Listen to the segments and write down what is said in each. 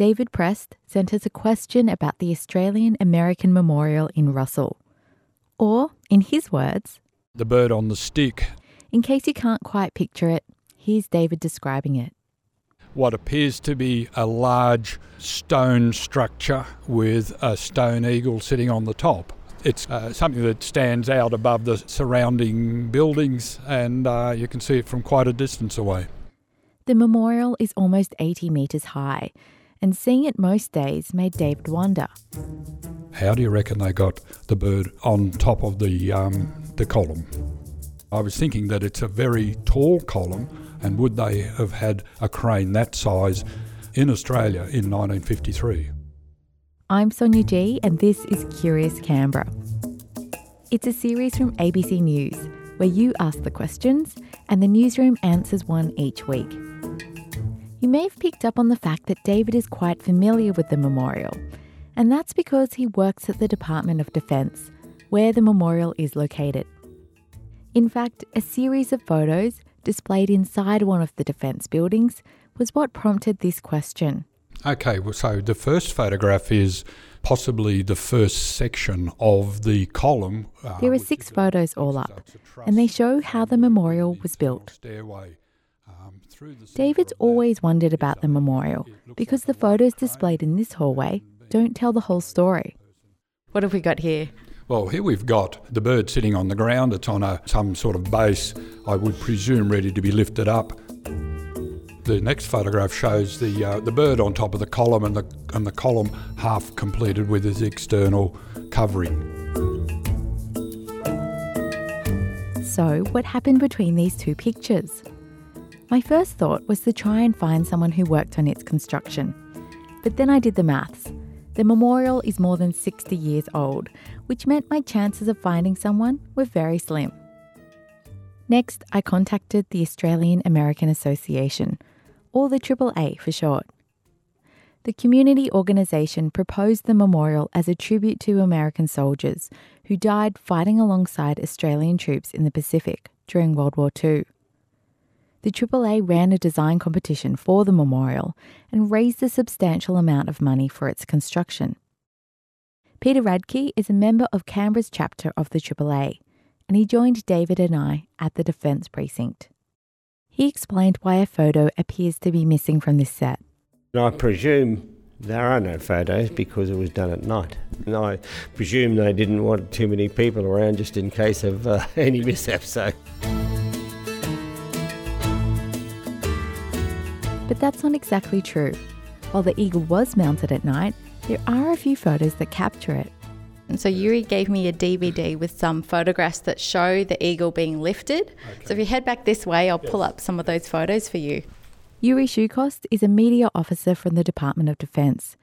David Prest sent us a question about the Australian American Memorial in Russell. Or, in his words, The bird on the stick. in case you can't quite picture it, here's David describing it. What appears to be a large stone structure with a stone eagle sitting on the top. It's uh, something that stands out above the surrounding buildings, and uh, you can see it from quite a distance away. The memorial is almost 80 metres high, and seeing it most days made David wonder. How do you reckon they got the bird on top of the um, the column? I was thinking that it's a very tall column, and would they have had a crane that size in Australia in 1953? I'm Sonia G, and this is Curious Canberra. It's a series from ABC News where you ask the questions and the newsroom answers one each week. You may have picked up on the fact that David is quite familiar with the memorial, and that's because he works at the Department of Defence, where the memorial is located. In fact, a series of photos displayed inside one of the defence buildings was what prompted this question. Okay, well, so the first photograph is possibly the first section of the column. uh, There are six photos all up, it's a truss and they show how the memorial was built. Stairway, David's of that always wondered about the memorial because like the photos crane displayed in this hallway don't tell the whole story. What have we got here? Well, here we've got the bird sitting on the ground. It's on a some sort of base, I would presume, ready to be lifted up. The next photograph shows the uh, the bird on top of the column, and the and the column half completed with its external covering. So, what happened between these two pictures? My first thought was to try and find someone who worked on its construction. But then I did the maths. The memorial is more than 60 years old, which meant my chances of finding someone were very slim. Next, I contacted the Australian American Association, or the AAA for short. The community organisation proposed the memorial as a tribute to American soldiers who died fighting alongside Australian troops in the Pacific during World War II. The AAA ran a design competition for the memorial and raised a substantial amount of money for its construction. Peter Radke is a member of Canberra's chapter of the AAA, and he joined David and I at the Defence Precinct. He explained why a photo appears to be missing from this set. I presume there are no photos because it was done at night. And I presume they didn't want too many people around just in case of uh, any mishaps. So But that's not exactly true. While the eagle was mounted at night, there are a few photos that capture it. And so Yuri gave me a DVD with some photographs that show the eagle being lifted. So if you head back this way, I'll pull up some of those photos for you. Yuri Shukost is a media officer from the Department of Defence.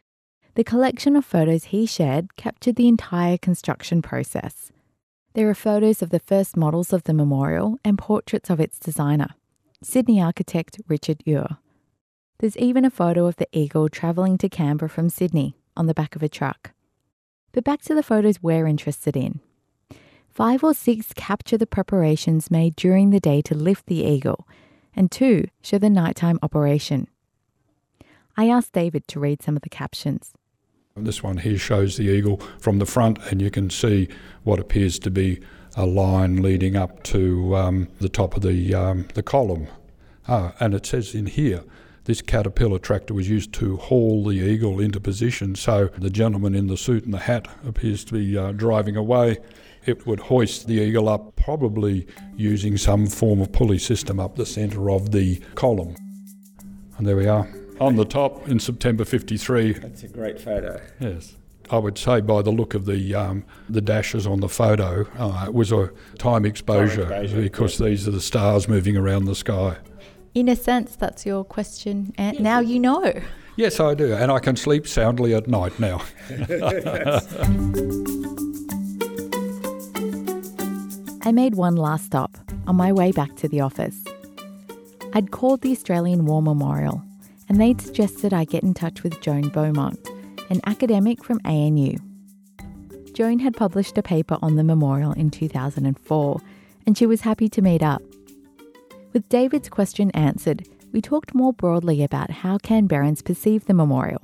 The collection of photos he shared captured the entire construction process. There are photos of the first models of the memorial and portraits of its designer, Sydney architect Richard Ure. There's even a photo of the eagle travelling to Canberra from Sydney on the back of a truck. But back to the photos we're interested in. Five or six capture the preparations made during the day to lift the eagle, and two show the nighttime operation. I asked David to read some of the captions. This one here shows the eagle from the front, and you can see what appears to be a line leading up to um, the top of the um, the column. Ah, and it says in here, this caterpillar tractor was used to haul the eagle into position. So the gentleman in the suit and the hat appears to be uh, driving away. It would hoist the eagle up, probably using some form of pulley system up the centre of the column. And there we are, on the top in September 53. that's a great photo. Yes. I would say by the look of the um, the dashes on the photo, uh, it was a time exposure, exposure, because these are the stars moving around the sky. In a sense, that's your question. And now you know. Yes, I do, and I can sleep soundly at night now. I made one last stop on my way back to the office. I'd called the Australian War Memorial, and they'd suggested I get in touch with Joan Beaumont, an academic from ANU. Joan had published a paper on the memorial in 2004, and she was happy to meet up. With David's question answered, we talked more broadly about how Canberrans perceive the memorial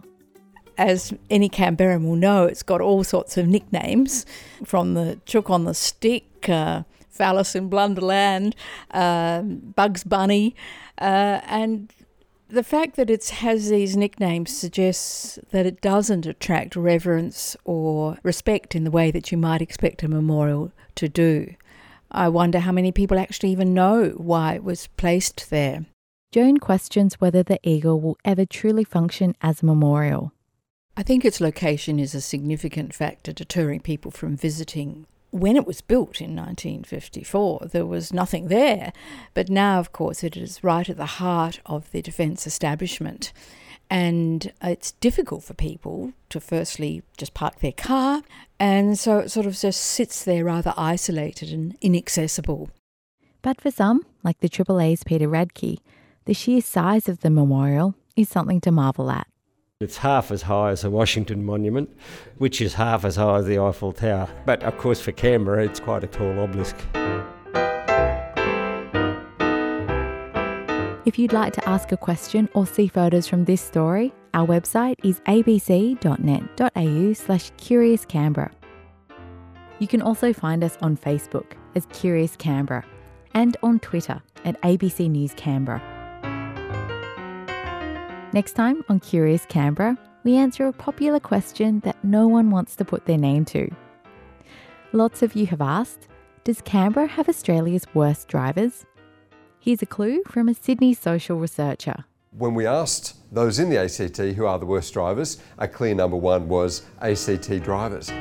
as any Canberran will know, it's got all sorts of nicknames from the chook on the stick, uh, phallus in Blunderland, uh, Bugs Bunny, uh, and the fact that it has these nicknames suggests that it doesn't attract reverence or respect in the way that you might expect a memorial to do. I wonder how many people actually even know why it was placed there. Joan questions whether the eagle will ever truly function as a memorial. I think its location is a significant factor deterring people from visiting. When it was built in 1954, there was nothing there, but now, of course, it is right at the heart of the defence establishment. And it's difficult for people to firstly just park their car, and so it sort of just sits there rather isolated and inaccessible. But for some, like the AAA's Peter Radke, the sheer size of the memorial is something to marvel at. It's half as high as the Washington Monument, which is half as high as the Eiffel Tower. But of course, for Canberra, it's quite a tall obelisk. If you'd like to ask a question or see photos from this story, our website is abc.net.au slash Curious Canberra. You can also find us on Facebook as Curious Canberra and on Twitter at ABC News Canberra. Next time on Curious Canberra, we answer a popular question that no one wants to put their name to. Lots of you have asked Does Canberra have Australia's worst drivers? Here's a clue from a Sydney social researcher. When we asked those in the ACT who are the worst drivers, a clear number one was ACT drivers.